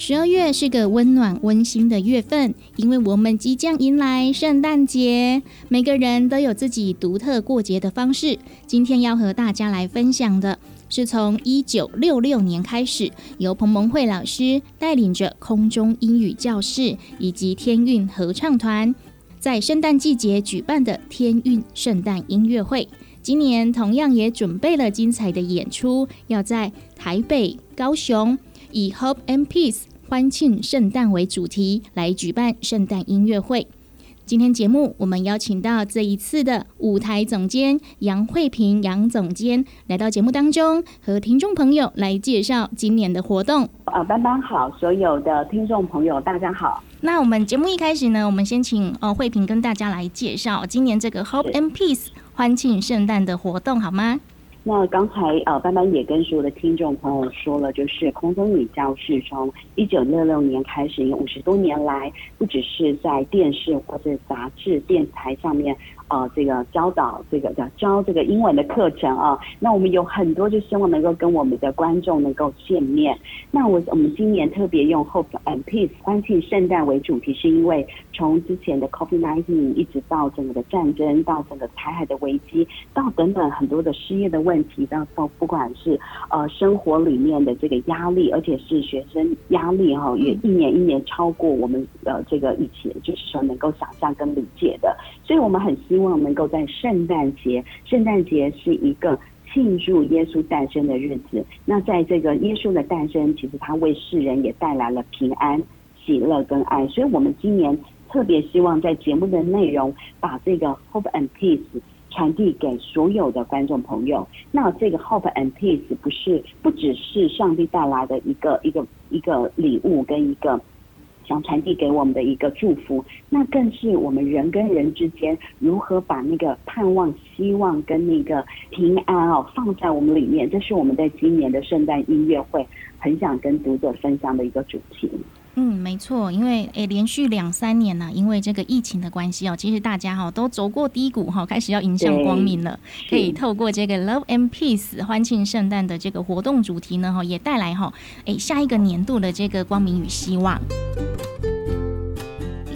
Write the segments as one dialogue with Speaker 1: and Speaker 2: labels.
Speaker 1: 十二月是个温暖温馨的月份，因为我们即将迎来圣诞节。每个人都有自己独特过节的方式。今天要和大家来分享的是，从一九六六年开始，由彭蒙慧老师带领着空中英语教室以及天韵合唱团，在圣诞季节举办的天韵圣诞音乐会。今年同样也准备了精彩的演出，要在台北、高雄。以 Hope and Peace 欢庆圣诞为主题来举办圣诞音乐会。今天节目我们邀请到这一次的舞台总监杨慧萍杨总监来到节目当中，和听众朋友来介绍今年的活动。
Speaker 2: 呃，班班好，所有的听众朋友大家好。
Speaker 1: 那我们节目一开始呢，我们先请呃慧萍跟大家来介绍今年这个 Hope and Peace 欢庆圣诞的活动好吗？
Speaker 2: 那刚才呃，班班也跟所有的听众朋友说了，就是空中女教室从一九六六年开始，有五十多年来，不只是在电视或者杂志、电台上面。呃，这个教导这个叫教这个英文的课程啊，那我们有很多就希望能够跟我们的观众能够见面。那我我们今年特别用 Hope and Peace 欢庆圣诞为主题，是因为从之前的 COVID-19 一直到整个的战争，到整个台海的危机，到等等很多的失业的问题，到到不管是呃生活里面的这个压力，而且是学生压力哈，也一年一年超过我们呃这个以前就是说能够想象跟理解的，所以我们很希希望能够在圣诞节，圣诞节是一个庆祝耶稣诞生的日子。那在这个耶稣的诞生，其实他为世人也带来了平安、喜乐跟爱。所以，我们今年特别希望在节目的内容，把这个 hope and peace 传递给所有的观众朋友。那这个 hope and peace 不是不只是上帝带来的一个一个一个礼物跟一个。想传递给我们的一个祝福，那更是我们人跟人之间如何把那个盼望、希望跟那个平安哦放在我们里面，这是我们在今年的圣诞音乐会很想跟读者分享的一个主题。
Speaker 1: 嗯，没错，因为诶，连续两三年呢，因为这个疫情的关系哦，其实大家哈都走过低谷哈，开始要迎向光明了。可以透过这个 Love and Peace 欢庆圣诞的这个活动主题呢，哈，也带来哈诶下一个年度的这个光明与希望。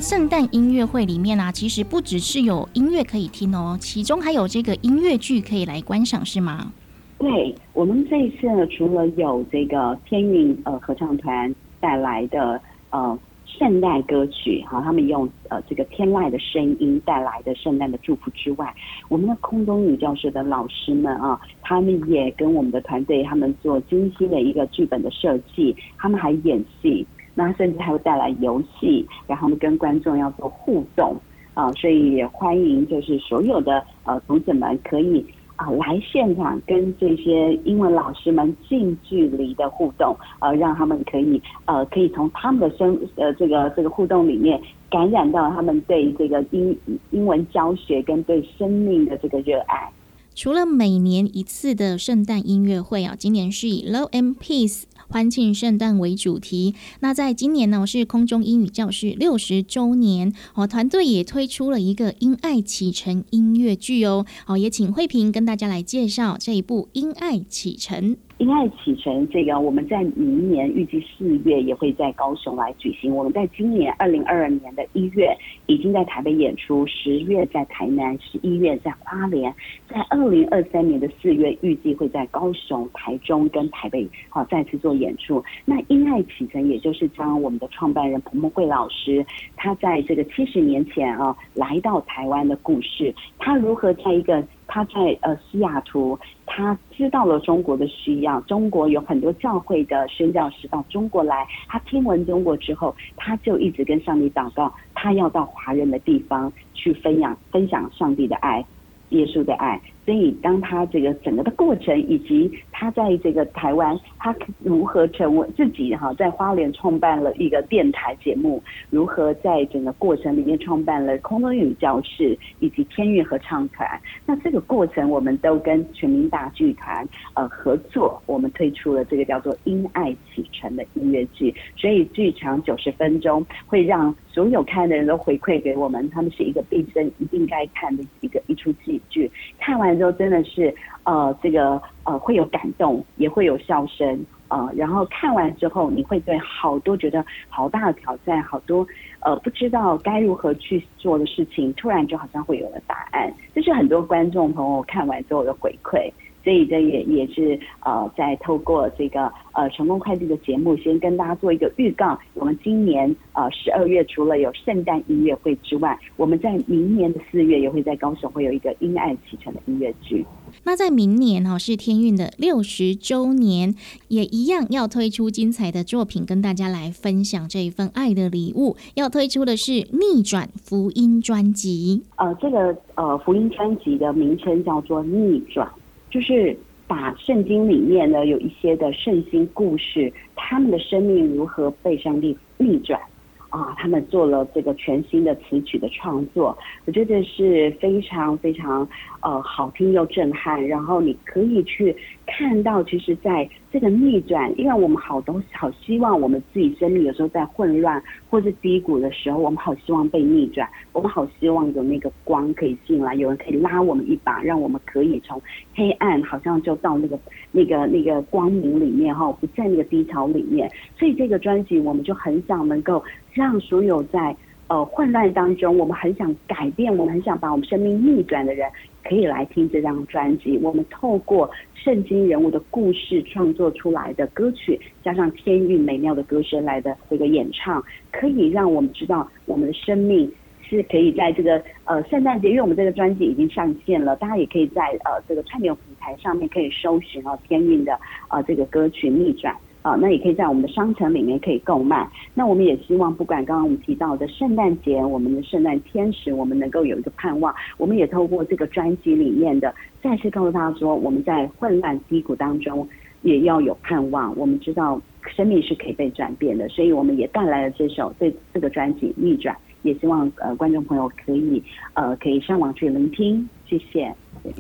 Speaker 1: 圣诞音乐会里面啊，其实不只是有音乐可以听哦，其中还有这个音乐剧可以来观赏，是吗？
Speaker 2: 对，我们这一次呢，除了有这个天韵呃合唱团带来的。呃，圣诞歌曲哈，他们用呃这个天籁的声音带来的圣诞的祝福之外，我们的空中女教师的老师们啊，他们也跟我们的团队他们做精心的一个剧本的设计，他们还演戏，那甚至还会带来游戏，然后呢跟观众要做互动啊，所以也欢迎就是所有的呃读者们可以。来现场跟这些英文老师们近距离的互动，呃，让他们可以呃，可以从他们的生呃这个这个互动里面感染到他们对这个英英文教学跟对生命的这个热爱。
Speaker 1: 除了每年一次的圣诞音乐会啊，今年是以 Love and Peace。欢庆圣诞为主题，那在今年呢是空中英语教室六十周年，哦，团队也推出了一个《因爱启程》音乐剧哦，好，也请慧萍跟大家来介绍这一部《因爱启程》。
Speaker 2: 因爱启程，这个我们在明年预计四月也会在高雄来举行。我们在今年二零二二年的一月已经在台北演出，十月在台南，十一月在花莲，在二零二三年的四月预计会在高雄、台中跟台北好再次做演出。那因爱启程，也就是将我们的创办人彭梦慧老师，他在这个七十年前啊来到台湾的故事，他如何在一个他在呃西雅图。他知道了中国的需要，中国有很多教会的宣教士到中国来。他听闻中国之后，他就一直跟上帝祷告，他要到华人的地方去分享分享上帝的爱，耶稣的爱。所以，当他这个整个的过程，以及他在这个台湾，他如何成为自己哈，在花莲创办了一个电台节目，如何在整个过程里面创办了空中语教室以及天韵合唱团，那这个过程我们都跟全民大剧团呃合作，我们推出了这个叫做《因爱启程》的音乐剧，所以剧长九十分钟，会让所有看的人都回馈给我们，他们是一个毕生一定该看的一个一出戏剧，看完。之后真的是，呃，这个呃会有感动，也会有笑声，呃，然后看完之后，你会对好多觉得好大的挑战，好多呃不知道该如何去做的事情，突然就好像会有了答案。这是很多观众朋友看完之后的回馈。所以这也也是呃，在透过这个呃成功快递的节目，先跟大家做一个预告。我们今年呃十二月除了有圣诞音乐会之外，我们在明年的四月也会在高雄会有一个阴暗启程的音乐剧。
Speaker 1: 那在明年哈是天运的六十周年，也一样要推出精彩的作品跟大家来分享这一份爱的礼物。要推出的是逆转福音专辑。
Speaker 2: 呃，这个呃福音专辑的名称叫做逆转。就是把圣经里面呢有一些的圣经故事，他们的生命如何被上帝逆转啊？他们做了这个全新的词曲的创作，我觉得是非常非常呃好听又震撼。然后你可以去看到，其实在。这个逆转，因为我们好多好希望我们自己生命有时候在混乱或者低谷的时候，我们好希望被逆转，我们好希望有那个光可以进来，有人可以拉我们一把，让我们可以从黑暗好像就到那个那个那个光明里面哈，不在那个低潮里面。所以这个专辑我们就很想能够让所有在呃混乱当中，我们很想改变，我们很想把我们生命逆转的人。可以来听这张专辑。我们透过圣经人物的故事创作出来的歌曲，加上天韵美妙的歌声来的这个演唱，可以让我们知道我们的生命是可以在这个呃圣诞节，因为我们这个专辑已经上线了，大家也可以在呃这个串流平台上面可以搜寻哦天韵的呃这个歌曲逆转。啊，那也可以在我们的商城里面可以购买。那我们也希望，不管刚刚我们提到的圣诞节，我们的圣诞天使，我们能够有一个盼望。我们也透过这个专辑里面的，再次告诉大家说，我们在混乱低谷当中也要有盼望。我们知道生命是可以被转变的，所以我们也带来了这首这这个专辑《逆转》，也希望呃观众朋友可以呃可以上网去聆听。谢谢。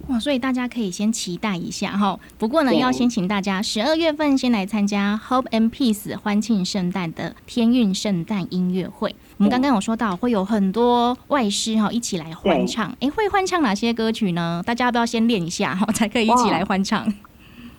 Speaker 1: 哇，所以大家可以先期待一下哈。不过呢，要先请大家十二月份先来参加 Hope and Peace 欢庆圣诞的天韵圣诞音乐会。我们刚刚有说到会有很多外师哈一起来欢唱。哎，会欢唱哪些歌曲呢？大家要不要先练一下哈，才可以一起来欢唱？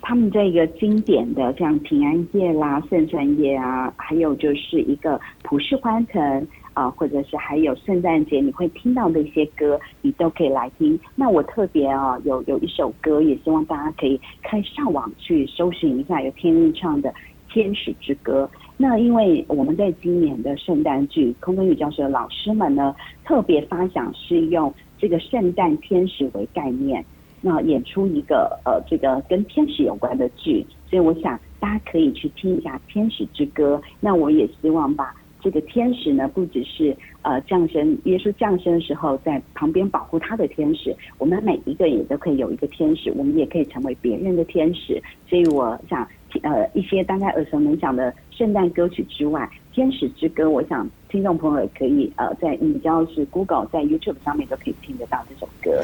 Speaker 2: 他们这个经典的像平安夜啦、圣诞夜啊，还有就是一个普世欢腾。啊，或者是还有圣诞节你会听到的一些歌，你都可以来听。那我特别啊，有有一首歌，也希望大家可以开上网去搜寻一下，有天韵唱的《天使之歌》。那因为我们在今年的圣诞剧，空中语教室的老师们呢，特别发想是用这个圣诞天使为概念，那演出一个呃这个跟天使有关的剧。所以我想大家可以去听一下《天使之歌》。那我也希望把。这个天使呢，不只是呃降生，耶稣降生的时候在旁边保护他的天使，我们每一个也都可以有一个天使，我们也可以成为别人的天使。所以我想，呃，一些大家耳熟能详的圣诞歌曲之外，《天使之歌》，我想听众朋友也可以呃，在你只要是 Google 在 YouTube 上面都可以听得到这首歌。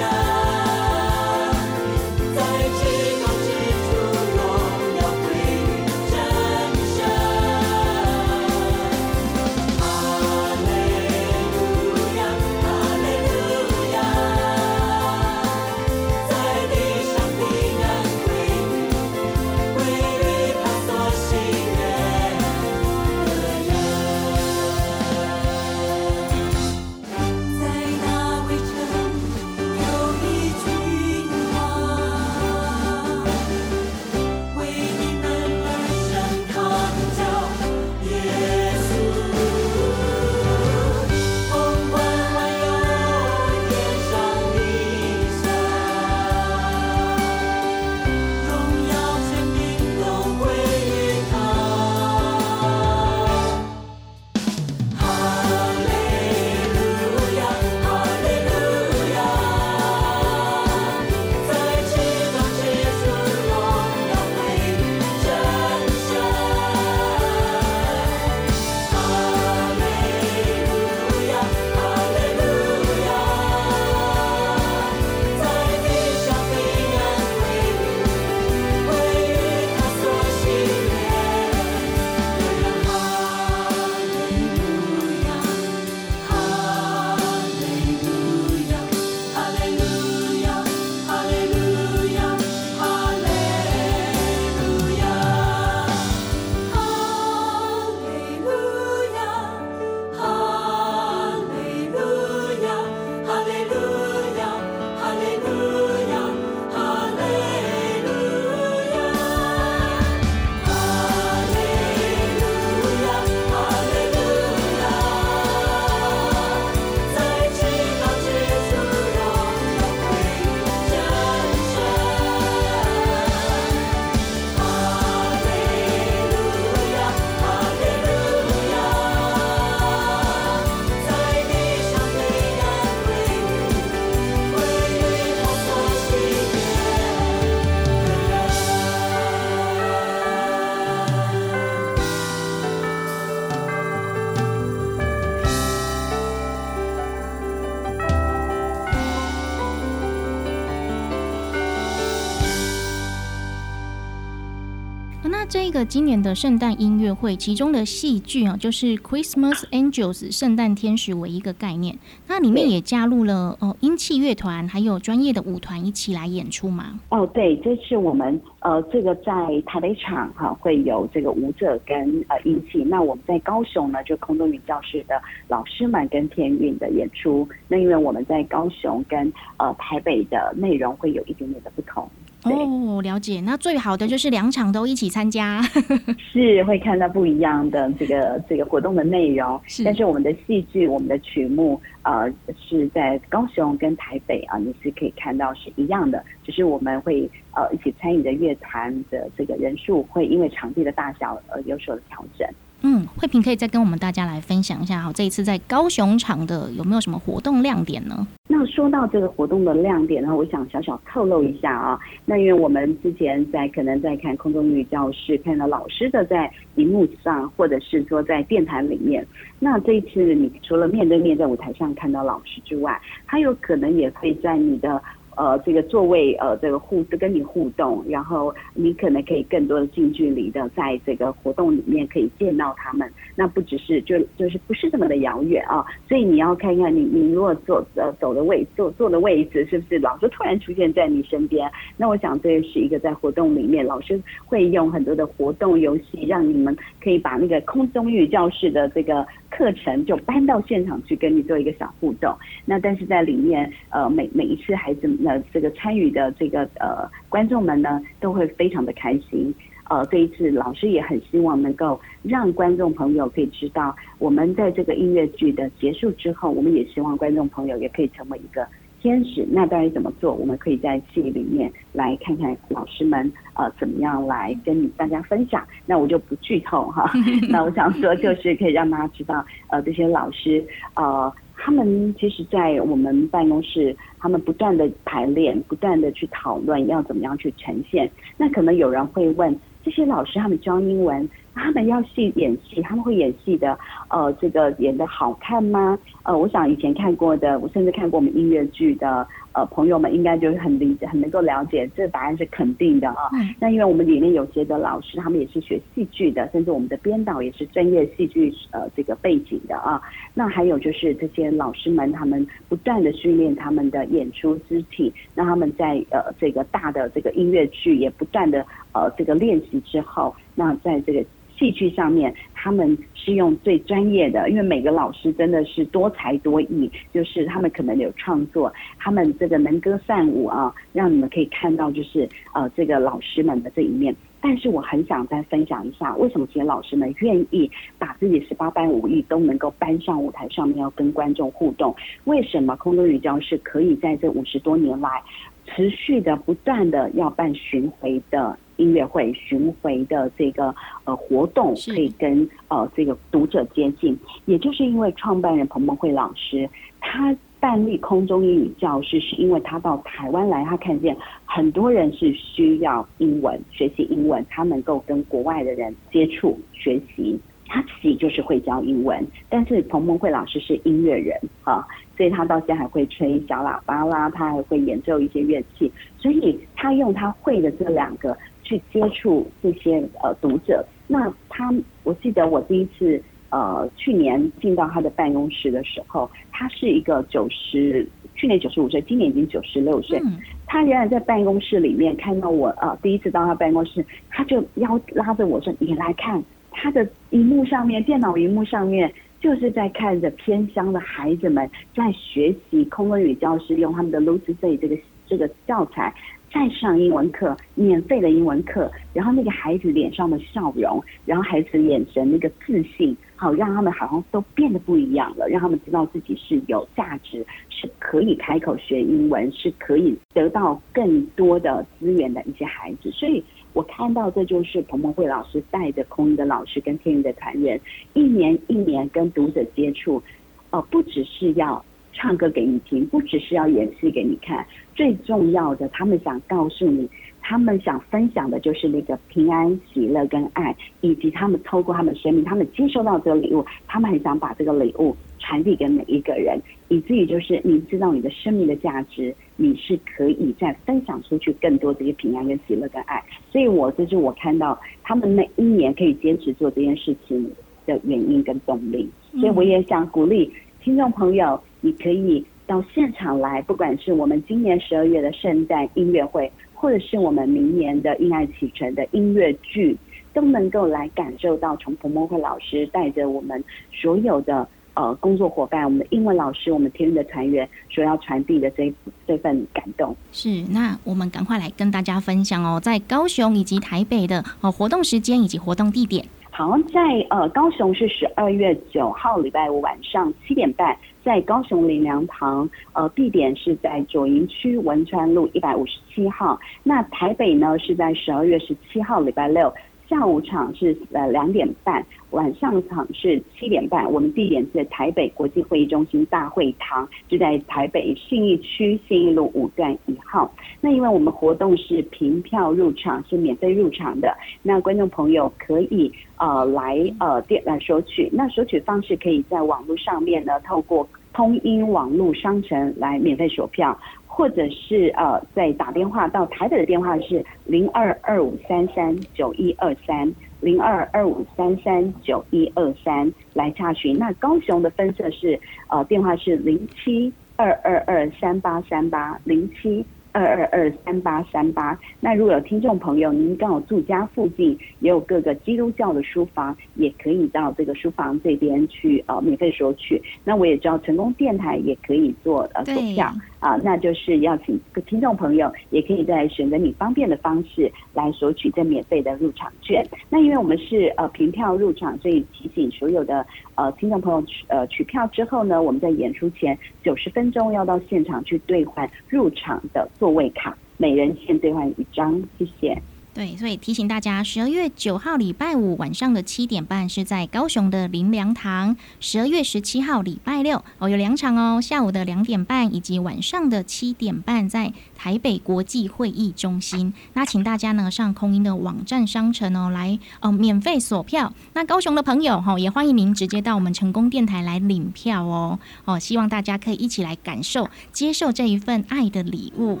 Speaker 1: 这个今年的圣诞音乐会，其中的戏剧啊，就是 Christmas Angels 圣诞天使为一个概念，那里面也加入了哦音器乐团，还有专业的舞团一起来演出吗？
Speaker 2: 哦，对，这次我们呃这个在台北场哈会有这个舞者跟呃音器，那我们在高雄呢就空中云教室的老师们跟天韵的演出，那因为我们在高雄跟呃台北的内容会有一点点的不同。
Speaker 1: 哦，了解。那最好的就是两场都一起参加，
Speaker 2: 是会看到不一样的这个这个活动的内容。
Speaker 1: 是，
Speaker 2: 但是我们的戏剧、我们的曲目，呃，是在高雄跟台北啊，你是可以看到是一样的，只是我们会呃一起参与的乐团的这个人数会因为场地的大小而有所调整。
Speaker 1: 嗯，慧萍可以再跟我们大家来分享一下，好，这一次在高雄场的有没有什么活动亮点呢？
Speaker 2: 那说到这个活动的亮点呢，我想小小透露一下啊。那因为我们之前在可能在看空中英语教室，看到老师的在荧幕上，或者是说在电台里面。那这一次你除了面对面在舞台上看到老师之外，他有可能也会在你的。呃，这个座位呃，这个互跟你互动，然后你可能可以更多的近距离的在这个活动里面可以见到他们。那不只是就就是不是这么的遥远啊，所以你要看看你你如果坐呃走的位坐坐的位置是不是老师突然出现在你身边？那我想这是一个在活动里面老师会用很多的活动游戏，让你们可以把那个空中语教室的这个课程就搬到现场去跟你做一个小互动。那但是在里面呃每每一次孩子们呃，这个参与的这个呃观众们呢，都会非常的开心。呃，这一次老师也很希望能够让观众朋友可以知道，我们在这个音乐剧的结束之后，我们也希望观众朋友也可以成为一个天使。那到底怎么做？我们可以在戏里面来看看老师们呃怎么样来跟大家分享。那我就不剧透哈。那我想说，就是可以让大家知道，呃，这些老师呃。他们其实，在我们办公室，他们不断的排练，不断的去讨论要怎么样去呈现。那可能有人会问，这些老师他们教英文，他们要戏演戏，他们会演戏的，呃，这个演的好看吗？呃，我想以前看过的，我甚至看过我们音乐剧的。呃，朋友们应该就是很理解、很能够了解，这答案是肯定的啊。那因为我们里面有些的老师，他们也是学戏剧的，甚至我们的编导也是专业戏剧呃这个背景的啊。那还有就是这些老师们，他们不断的训练他们的演出肢体，那他们在呃这个大的这个音乐剧也不断的呃这个练习之后，那在这个。戏剧上面，他们是用最专业的，因为每个老师真的是多才多艺，就是他们可能有创作，他们这个能歌善舞啊，让你们可以看到就是呃这个老师们的这一面。但是我很想再分享一下，为什么这些老师们愿意把自己十八般武艺都能够搬上舞台上面，要跟观众互动？为什么空中语教室可以在这五十多年来持续的不断的要办巡回的？音乐会巡回的这个呃活动，可以跟呃这个读者接近，也就是因为创办人彭梦慧老师，他办立空中英语教室，是因为他到台湾来，他看见很多人是需要英文学习英文，他能够跟国外的人接触学习。他自己就是会教英文，但是彭梦慧老师是音乐人啊，所以他到现在还会吹小喇叭啦，他还会演奏一些乐器，所以他用他会的这两个去接触这些呃读者。那他，我记得我第一次呃去年进到他的办公室的时候，他是一个九十，去年九十五岁，今年已经九十六岁，他仍然在办公室里面看到我呃第一次到他办公室，他就邀拉着我说：“你来看。”他的荧幕上面，电脑荧幕上面，就是在看着偏乡的孩子们在学习空中语教师用他们的 Lucy Day 这个这个教材在上英文课，免费的英文课。然后那个孩子脸上的笑容，然后孩子眼神那个自信，好让他们好像都变得不一样了，让他们知道自己是有价值，是可以开口学英文，是可以得到更多的资源的一些孩子。所以。我看到这就是彭彭慧老师带着空的老师跟天韵的团员，一年一年跟读者接触，呃，不只是要唱歌给你听，不只是要演戏给你看，最重要的，他们想告诉你。他们想分享的就是那个平安、喜乐跟爱，以及他们透过他们生命，他们接收到这个礼物，他们很想把这个礼物传递给每一个人，以至于就是你知道你的生命的价值，你是可以再分享出去更多这些平安跟喜乐跟爱。所以，我这是我看到他们每一年可以坚持做这件事情的原因跟动力。所以，我也想鼓励听众朋友，你可以到现场来，不管是我们今年十二月的圣诞音乐会。或者是我们明年的因爱启程的音乐剧，都能够来感受到从彭博慧老师带着我们所有的呃工作伙伴，我们的英文老师，我们天运的团员所要传递的这这份感动。
Speaker 1: 是，那我们赶快来跟大家分享哦，在高雄以及台北的哦活动时间以及活动地点。
Speaker 2: 好，在呃高雄是十二月九号礼拜五晚上七点半。在高雄林良堂，呃，地点是在左营区文川路一百五十七号。那台北呢，是在十二月十七号礼拜六下午场是呃两点半，晚上场是七点半。我们地点是台北国际会议中心大会堂，就在台北信义区信义路五段一号。那因为我们活动是凭票入场，是免费入场的，那观众朋友可以呃来呃店来索取。那索取方式可以在网络上面呢，透过。通音网络商城来免费索票，或者是呃在打电话到台北的电话是零二二五三三九一二三零二二五三三九一二三来查询。那高雄的分社是呃电话是零七二二二三八三八零七。二二二三八三八。那如果有听众朋友，您刚好住家附近也有各个基督教的书房，也可以到这个书房这边去呃免费索取。那我也知道成功电台也可以做呃售票啊，那就是要请听众朋友也可以在选择你方便的方式来索取这免费的入场券。那因为我们是呃凭票入场，所以提醒所有的呃听众朋友取呃取票之后呢，我们在演出前九十分钟要到现场去兑换入场的。座位卡，每人限兑换一张，谢谢。
Speaker 1: 对，所以提醒大家，十二月九号礼拜五晚上的七点半是在高雄的林良堂；十二月十七号礼拜六哦有两场哦，下午的两点半以及晚上的七点半在台北国际会议中心。那请大家呢上空音的网站商城哦来哦免费锁票。那高雄的朋友哈也欢迎您直接到我们成功电台来领票哦哦，希望大家可以一起来感受接受这一份爱的礼物。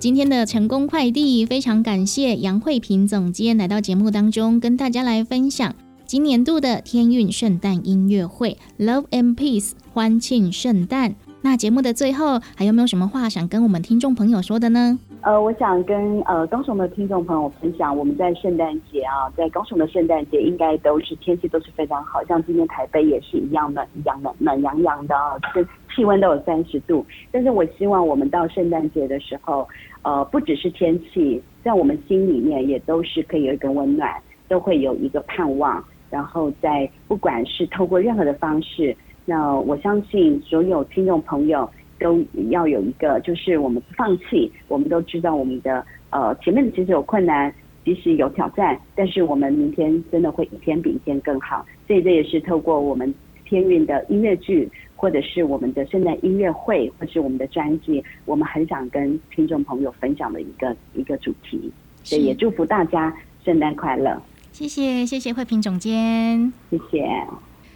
Speaker 1: 今天的成功快递，非常感谢杨慧萍总监来到节目当中，跟大家来分享今年度的天运圣诞音乐会 Love and Peace 欢庆圣诞。那节目的最后，还有没有什么话想跟我们听众朋友说的呢？
Speaker 2: 呃，我想跟呃高雄的听众朋友分享，我们在圣诞节啊，在高雄的圣诞节应该都是天气都是非常好，像今天台北也是一样的，一样的暖洋洋的啊，这气温都有三十度。但是我希望我们到圣诞节的时候，呃，不只是天气，在我们心里面也都是可以有一个温暖，都会有一个盼望。然后在不管是透过任何的方式，那我相信所有听众朋友。都要有一个，就是我们不放弃。我们都知道我们的呃前面其实有困难，即使有挑战，但是我们明天真的会一天比一天更好。所以这也是透过我们天运的音乐剧，或者是我们的圣诞音乐会，或是我们的专辑，我们很想跟听众朋友分享的一个一个主题。所以也祝福大家圣诞快乐。
Speaker 1: 谢谢谢谢慧萍总监，
Speaker 2: 谢谢。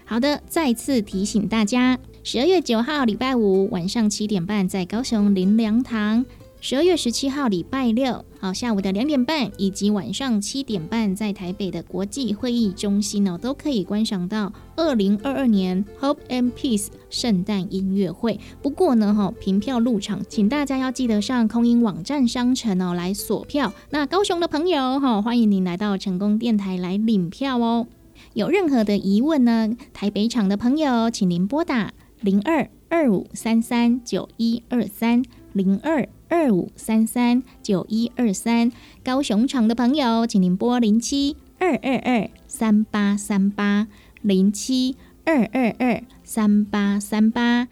Speaker 1: 好的，再次提醒大家。十二月九号礼拜五晚上七点半，在高雄林良堂；十二月十七号礼拜六，好下午的两点半以及晚上七点半，在台北的国际会议中心呢，都可以观赏到二零二二年 Hope and Peace 圣诞音乐会。不过呢，哈，凭票入场，请大家要记得上空音网站商城哦来锁票。那高雄的朋友哈，欢迎您来到成功电台来领票哦。有任何的疑问呢，台北场的朋友，请您拨打。零二二五三三九一二三，零二二五三三九一二三，高雄场的朋友，请您拨零七二二二三八三八，零七二二二三八三八。